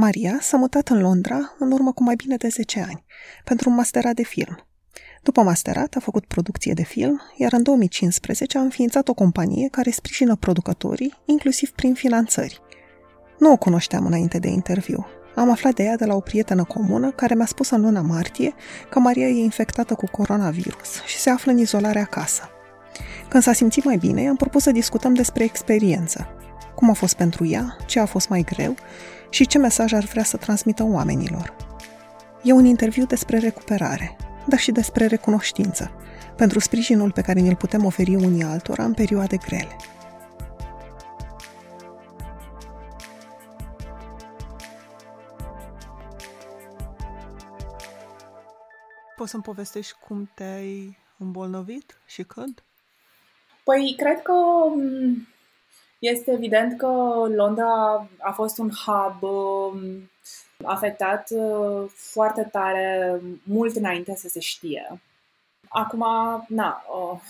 Maria s-a mutat în Londra în urmă cu mai bine de 10 ani, pentru un masterat de film. După masterat, a făcut producție de film, iar în 2015 a înființat o companie care sprijină producătorii, inclusiv prin finanțări. Nu o cunoșteam înainte de interviu. Am aflat de ea de la o prietenă comună care mi-a spus în luna martie că Maria e infectată cu coronavirus și se află în izolare acasă. Când s-a simțit mai bine, i-am propus să discutăm despre experiență. Cum a fost pentru ea, ce a fost mai greu și ce mesaj ar vrea să transmită oamenilor. E un interviu despre recuperare, dar și despre recunoștință, pentru sprijinul pe care ne-l putem oferi unii altora în perioade grele. Poți să-mi povestești cum te-ai îmbolnăvit și când? Păi, cred că mm, este evident că Londra a fost un hub um, afectat uh, foarte tare mult înainte să se știe. Acum, na, uh,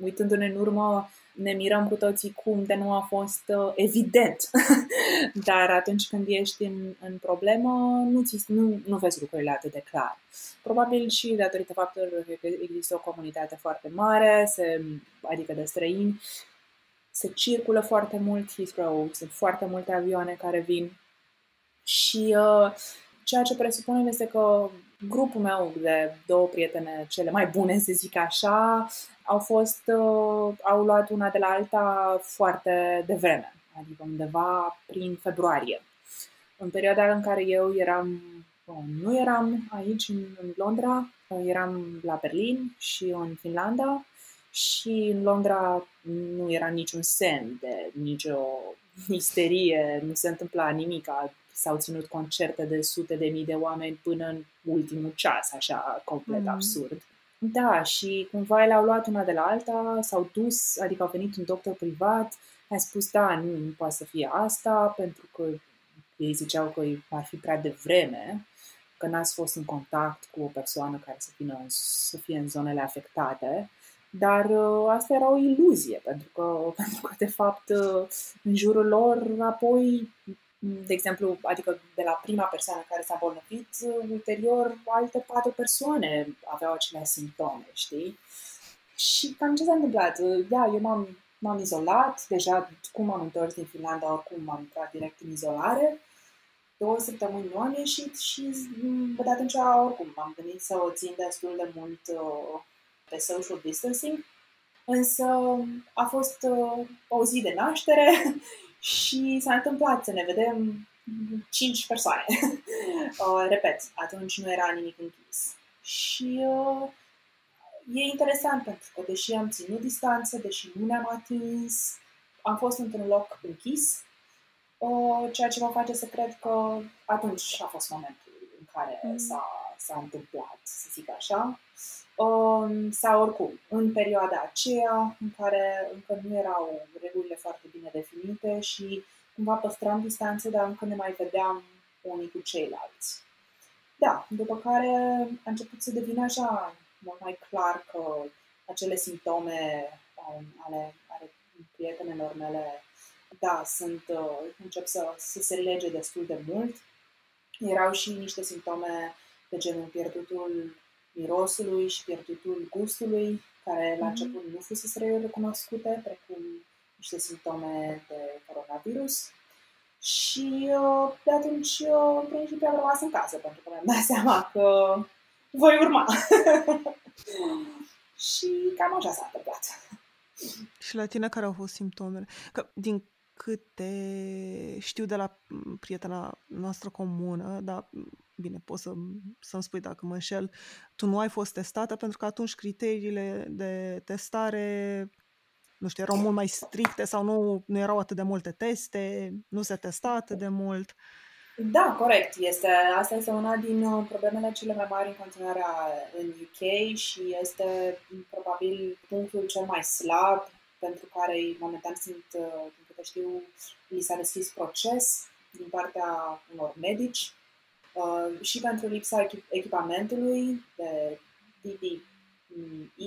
uitându-ne în urmă, ne mirăm cu toții cum de nu a fost uh, evident. Dar atunci când ești în, în problemă, nu, ți, nu, nu vezi lucrurile atât de clar. Probabil și datorită faptului că există o comunitate foarte mare, se, adică de străini, se circulă foarte mult Heathrow, sunt foarte multe avioane care vin și uh, ceea ce presupunem este că grupul meu de două prietene, cele mai bune, să zic așa, au fost, uh, au luat una de la alta foarte devreme, adică undeva prin februarie. În perioada în care eu eram, nu eram aici în, în Londra, eram la Berlin și în Finlanda și în Londra nu era niciun semn de nicio isterie, nu se întâmpla nimic, s-au ținut concerte de sute de mii de oameni până în ultimul ceas, așa complet mm. absurd. Da, și cumva le-au luat una de la alta, s-au dus, adică au venit un doctor privat, a spus, da, nu, nu poate să fie asta, pentru că ei ziceau că ar fi prea devreme, că n-ați fost în contact cu o persoană care să, fie în, să fie în zonele afectate. Dar uh, asta era o iluzie, pentru că, pentru că, de fapt, uh, în jurul lor, apoi, de exemplu, adică de la prima persoană care s-a bolnăvit, uh, ulterior, alte patru persoane aveau aceleași simptome, știi? Și cam ce s-a întâmplat? Da, eu m-am, m-am izolat, deja cum am întors din Finlanda, oricum m-am intrat direct în izolare. Două săptămâni nu am ieșit și mm, de atunci, oricum, am venit să o țin destul de mult uh, pe social distancing, însă a fost uh, o zi de naștere și s-a întâmplat să ne vedem cinci persoane. uh, repet, atunci nu era nimic închis. Și uh, e interesant pentru că, deși am ținut distanță, deși nu ne-am atins, am fost într-un loc închis, uh, ceea ce mă face să cred că atunci a fost momentul în care mm. s-a, s-a întâmplat, să zic așa. Um, sau oricum, în perioada aceea în care încă nu erau regulile foarte bine definite și cumva păstram distanțe, dar încă ne mai vedeam unii cu ceilalți. Da, după care a început să devină așa mult mai clar că acele simptome um, ale, ale prietenelor mele, da, sunt, uh, încep să, să se lege destul de mult. Erau și niște simptome de genul pierdutul mirosului și pierdutul gustului, care la mhm. început nu fusese recunoscute, precum niște simptome de coronavirus. Și uh, de atunci, uh, în principiu, am rămas în casă, pentru că mi-am dat seama că voi urma. și cam așa s-a întâmplat. Și la tine care au fost simptomele? Că din câte știu de la prietena noastră comună, dar bine, poți să, să-mi spui dacă mă înșel, tu nu ai fost testată pentru că atunci criteriile de testare, nu știu, erau mult mai stricte sau nu, nu erau atât de multe teste, nu se testa atât de mult. Da, corect. Este, asta este una din uh, problemele cele mai mari în continuare în UK și este probabil punctul cel mai slab pentru care momentan sunt, uh, din câte știu, li s-a deschis proces din partea unor medici uh, și pentru lipsa echipamentului de DPE.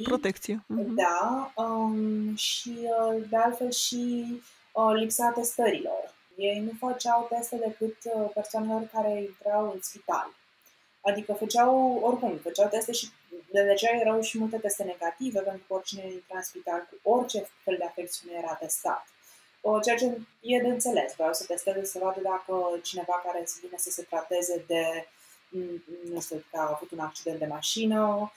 Protecție. Mhm. Da, um, și uh, de altfel și uh, lipsa testărilor. Ei nu făceau teste decât uh, persoanelor care intrau în spital. Adică făceau, oricum, făceau teste și de deja erau și multe teste negative pentru că oricine intra în spital cu orice fel de afecțiune era testat. O, ceea ce e de înțeles. Vreau să testeze să vadă dacă cineva care vine să se trateze de, nu știu, că a avut un accident de mașină,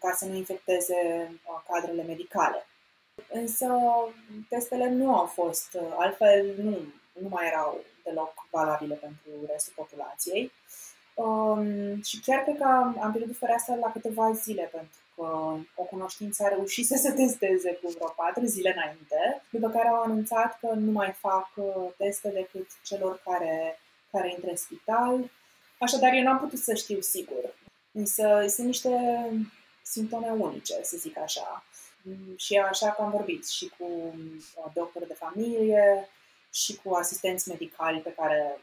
ca să nu infecteze uh, cadrele medicale. Însă testele nu au fost, altfel nu, nu mai erau deloc valabile pentru restul populației. Um, și chiar cred că am, am pierdut fereastra la câteva zile, pentru că o cunoștință a reușit să se testeze cu vreo patru zile înainte, după care au anunțat că nu mai fac uh, teste decât celor care, care intră în spital. Așadar, eu n-am putut să știu sigur. Însă sunt niște simptome unice, să zic așa. Și așa că am vorbit și cu uh, doctor de familie și cu asistenți medicali pe care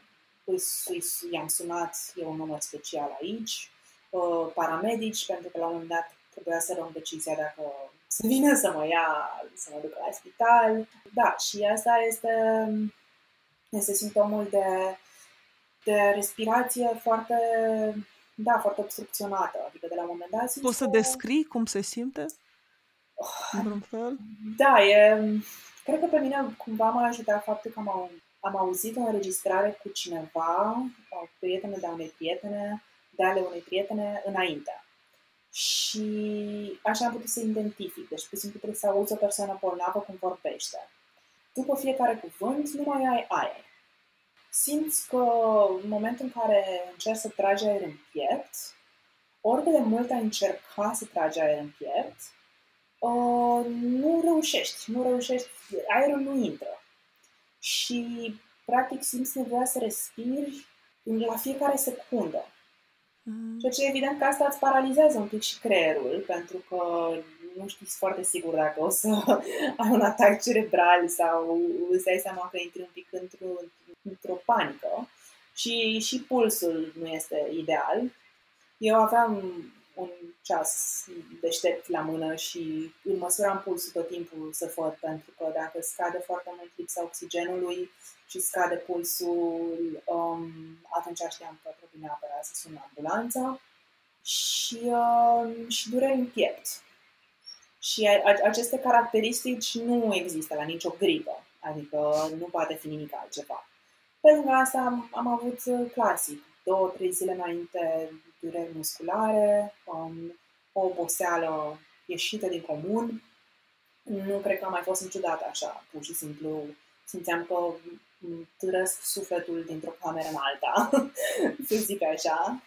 i-am sunat, e un număr special aici, uh, paramedici, pentru că la un moment dat trebuia să luăm decizia dacă să vină să mă ia, să mă duc la spital. Da, și asta este, este simptomul de, de respirație foarte, da, foarte obstrucționată. Adică de la un moment dat Poți să descrii cum se simte? Într-un fel? Da, e, cred că pe mine cumva m-a ajutat faptul că am, am auzit o înregistrare cu cineva, o prietenă de a unei prietene, de ale unei prietene înainte. Și așa am putut să identific. Deci, pur și simplu, trebuie să auzi o persoană bolnavă cum vorbește. După fiecare cuvânt, nu mai ai aer. Simți că în momentul în care încerci să tragi aer în piept, oricât de mult ai încerca să tragi aer în piept, uh, nu reușești, nu reușești, aerul nu intră. Și, practic, simți nevoia să respiri la fiecare secundă. Mm. Ceea ce evident că asta îți paralizează un pic și creierul, pentru că nu știți foarte sigur dacă o să ai un atac cerebral sau îți dai seama că intri un pic într-o, într-o panică. Și, și pulsul nu este ideal. Eu aveam un ceas deștept la mână și îl măsuram pulsul tot timpul să văd, pentru că dacă scade foarte mult lipsa oxigenului și scade pulsul, um, atunci știam că trebuie neapărat să sun ambulanța și, um, și dureri în piept. Și a, aceste caracteristici nu există la nicio gripă, adică nu poate fi nimic altceva. Pe lângă asta am, am avut clasic, două, trei zile înainte dureri musculare, um, o oboseală ieșită din comun. Nu cred că am mai fost niciodată așa, pur și simplu simțeam că trăsc sufletul dintr-o cameră în alta, să zic așa.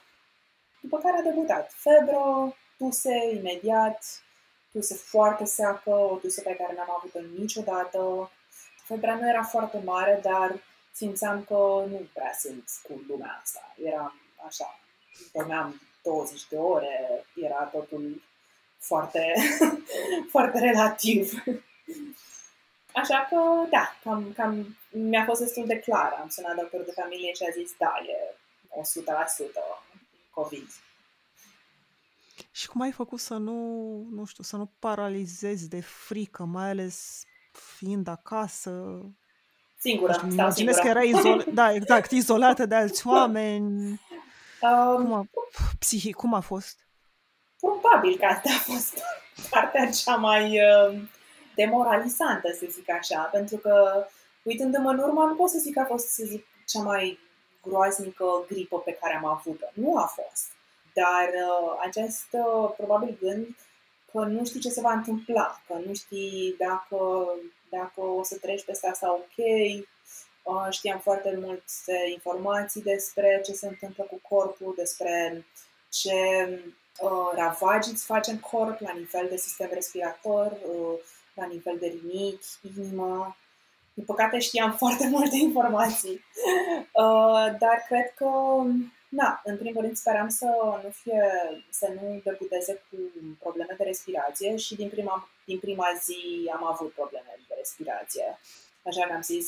După care a debutat febră, tuse imediat, tuse foarte seacă, o tuse pe care n-am avut-o niciodată. Febra nu era foarte mare, dar simțeam că nu prea sunt cu lumea asta. Era așa, dormeam 20 de ore, era totul foarte, foarte relativ. Așa că, da, cam, cam mi-a fost destul de clar. Am sunat doctorul de familie și a zis, da, e 100% COVID. Și cum ai făcut să nu, nu știu, să nu paralizezi de frică, mai ales fiind acasă? Singură, știu, stau singură. că era izol- da, exact, izolată de alți oameni. Um, cum a, psihic, cum a fost? Probabil că asta a fost partea cea mai uh, demoralizantă, să zic așa, pentru că, uitându-mă în urmă, nu pot să zic că a fost, să zic, cea mai groaznică gripă pe care am avut-o. Nu a fost. Dar uh, acest, uh, probabil, gând că nu știi ce se va întâmpla, că nu știi dacă, dacă o să treci peste asta ok, Uh, știam foarte multe informații despre ce se întâmplă cu corpul, despre ce uh, ravagii îți face în corp la nivel de sistem respirator, uh, la nivel de rinichi, inimă. Din păcate știam foarte multe informații, dar cred că, na, în primul rând speram să nu fie, să nu debuteze cu probleme de respirație și din prima, din prima zi am avut probleme de respirație. Așa că am zis,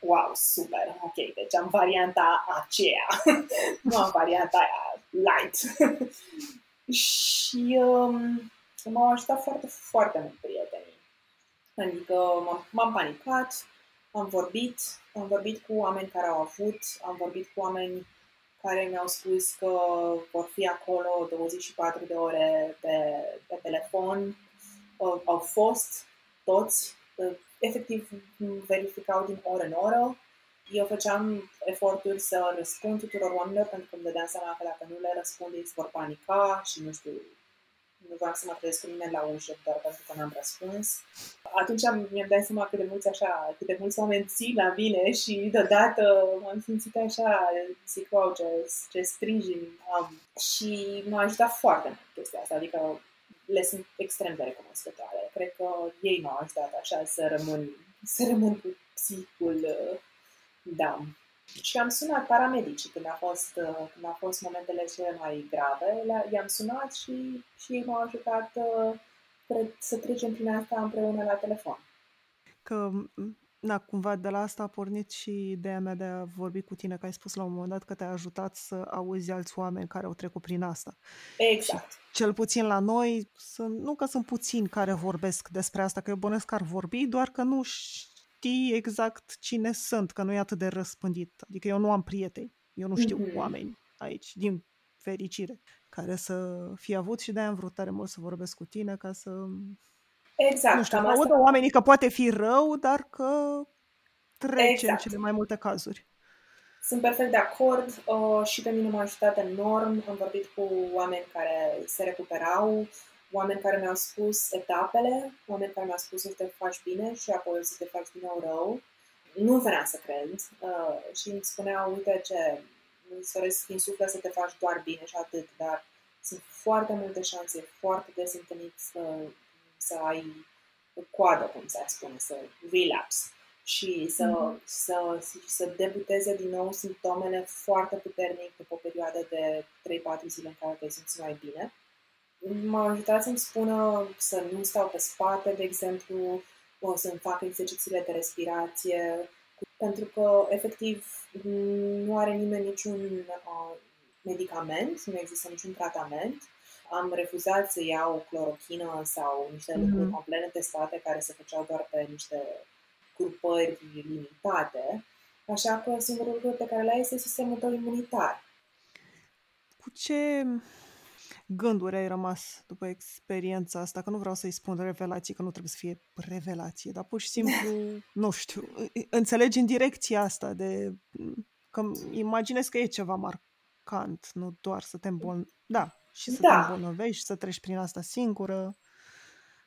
wow, super, ok, deci am varianta aceea, nu am varianta aia light. și um, m-au ajutat foarte, foarte mult prietenii. Adică m-am, m-am panicat, am vorbit, am vorbit cu oameni care au avut, am vorbit cu oameni care mi-au spus că vor fi acolo 24 de ore pe, pe telefon. Au fost toți, efectiv verificau din oră în oră. Eu făceam eforturi să răspund tuturor oamenilor pentru că îmi dădeam seama că dacă nu le răspund, ei vor panica și nu știu, nu vreau să mă trezesc cu nimeni la ușă doar pentru că n-am răspuns. Atunci mi-am dat seama cât de mulți așa, cât de mulți oameni țin la mine și deodată m-am simțit așa, zic, wow, ce, ce sprijin am. Și m-a ajutat foarte mult chestia asta, adică le sunt extrem de recunoscătoare. Cred că ei m-au ajutat așa să rămân, să rămân cu psihul, da, și am sunat paramedicii când a fost, uh, când a fost momentele cele mai grave. I-am sunat și, și ei m-au ajutat uh, să trecem prin asta împreună la telefon. Că, na, cumva de la asta a pornit și ideea mea de a vorbi cu tine, că ai spus la un moment dat că te-a ajutat să auzi alți oameni care au trecut prin asta. Exact. Și cel puțin la noi, sunt, nu că sunt puțini care vorbesc despre asta, că eu bănesc că ar vorbi, doar că nu știi exact cine sunt, că nu e atât de răspândit. Adică eu nu am prieteni, eu nu știu mm-hmm. oameni aici, din fericire, care să fie avut și de-aia am vrut tare mult să vorbesc cu tine ca să... Exact. Nu știu, să audă oamenii că poate fi rău, dar că trece exact. în cele mai multe cazuri. Sunt perfect de acord uh, și pe mine m-a ajutat enorm. Am vorbit cu oameni care se recuperau, oameni care mi-au spus etapele, oameni care mi-au spus să te faci bine și apoi să te faci din nou rău. Nu vreau să cred uh, și îmi spuneau, uite ce, îți doresc din suflet să te faci doar bine și atât, dar sunt foarte multe șanse, foarte des întâlnit să, să ai coadă, cum se spune, să relapse și să, mm-hmm. să, să, să debuteze din nou simptomele foarte puternic după o perioadă de 3-4 zile în care te simți mai bine m-a ajutat să-mi spună să nu stau pe spate, de exemplu, o să-mi fac exercițiile de respirație, pentru că, efectiv, nu are nimeni niciun uh, medicament, nu există niciun tratament. Am refuzat să iau clorochină sau niște mm-hmm. lucruri complet testate care se făceau doar pe niște grupări limitate. Așa că singurul lucru pe care le ai este sistemul tău imunitar. Cu ce gânduri ai rămas după experiența asta? Că nu vreau să-i spun revelații, că nu trebuie să fie revelație, dar pur și simplu, nu știu, înțelegi în direcția asta de... Că imaginez că e ceva marcant, nu doar să te îmbol... Da, și să da. te îmbolnăvești, să treci prin asta singură.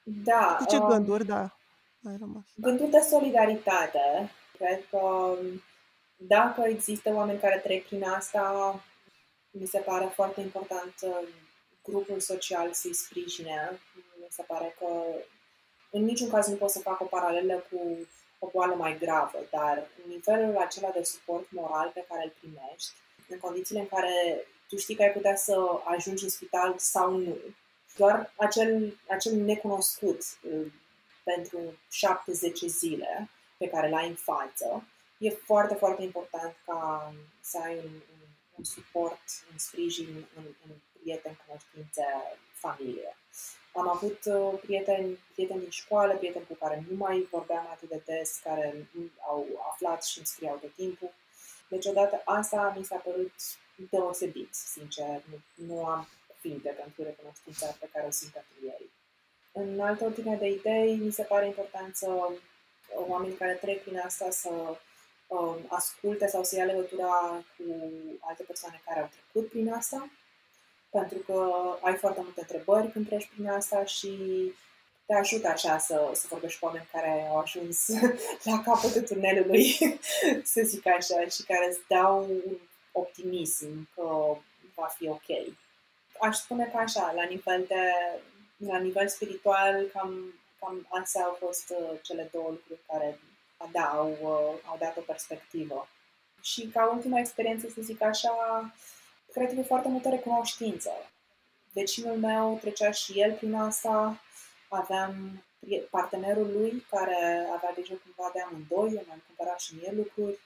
Da. Cu ce um, gânduri, da, ai rămas? Gânduri de solidaritate. Cred că um, dacă există oameni care trec prin asta, mi se pare foarte important um, grupul social să-i sprijine. Mi se pare că în niciun caz nu pot să fac o paralelă cu o boală mai gravă, dar nivelul acela de suport moral pe care îl primești, în condițiile în care tu știi că ai putea să ajungi în spital sau nu, doar acel, acel necunoscut uh, pentru 7-10 zile pe care l-ai în față, e foarte, foarte important ca să ai un, un, un suport, un sprijin în, în prieteni, cunoștințe, familie. Am avut uh, prieteni, prieteni din școală, prieteni cu care nu mai vorbeam atât de des, care au aflat și îmi scriau tot timpul. Deci odată asta mi s-a părut deosebit, sincer. Nu, nu am cuvinte pentru recunoștința pe care o simt pentru ei. În altă ordine de idei, mi se pare important să uh, oamenii care trec prin asta să um, asculte sau să ia legătura cu alte persoane care au trecut prin asta pentru că ai foarte multe întrebări când treci prin asta și te ajută așa să, să vorbești cu oameni care au ajuns la capătul tunelului, să zic așa, și care îți dau un optimism că va fi ok. Aș spune că așa, la nivel, de, la nivel spiritual, cam, cam astea au fost uh, cele două lucruri care da, au, uh, au dat o perspectivă. Și ca ultima experiență, să zic așa, cred că e foarte multă recunoștință. Vecinul meu trecea și el prin asta, aveam partenerul lui care avea grijă cumva de amândoi, eu mi-am cumpărat și mie lucruri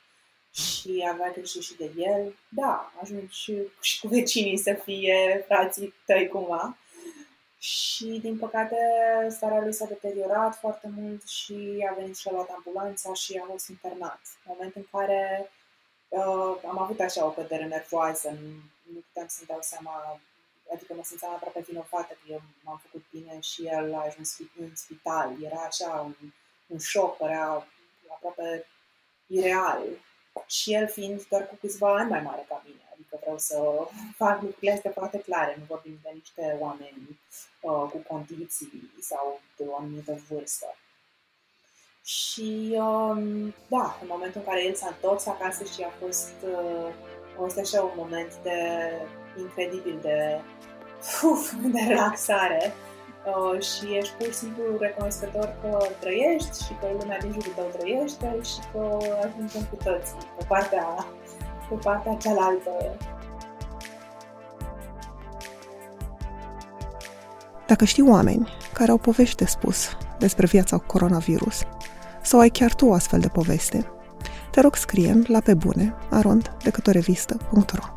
și avea grijă și de el. Da, ajungi și, și cu vecinii să fie frații tăi cumva. și, din păcate, starea lui s-a deteriorat foarte mult și a venit și a luat ambulanța și a fost internat. În momentul în care uh, am avut așa o cădere nervoasă, nu, nu puteam să-mi dau seama, adică mă simțeam aproape vinovată că eu m-am făcut bine și el a ajuns în spital. Era așa un, un șoc, părea aproape ireal. Și el fiind doar cu câțiva ani mai mare ca mine. Adică vreau să fac lucrurile astea foarte clare. Nu vorbim de niște oameni uh, cu condiții sau de o anumită vârstă. Și um, da, în momentul în care el s-a întors acasă și a fost, uh, a fost așa un moment de incredibil de, uf, de relaxare uh, și ești pur și simplu recunoscător că trăiești și că lumea din jurul tău trăiește și că ajungem cu toții pe partea, pe partea cealaltă. Dacă știi oameni care au povești de spus despre viața cu coronavirus, sau ai chiar tu o astfel de poveste, te rog scrie la pe bune arond decât o revistă.ro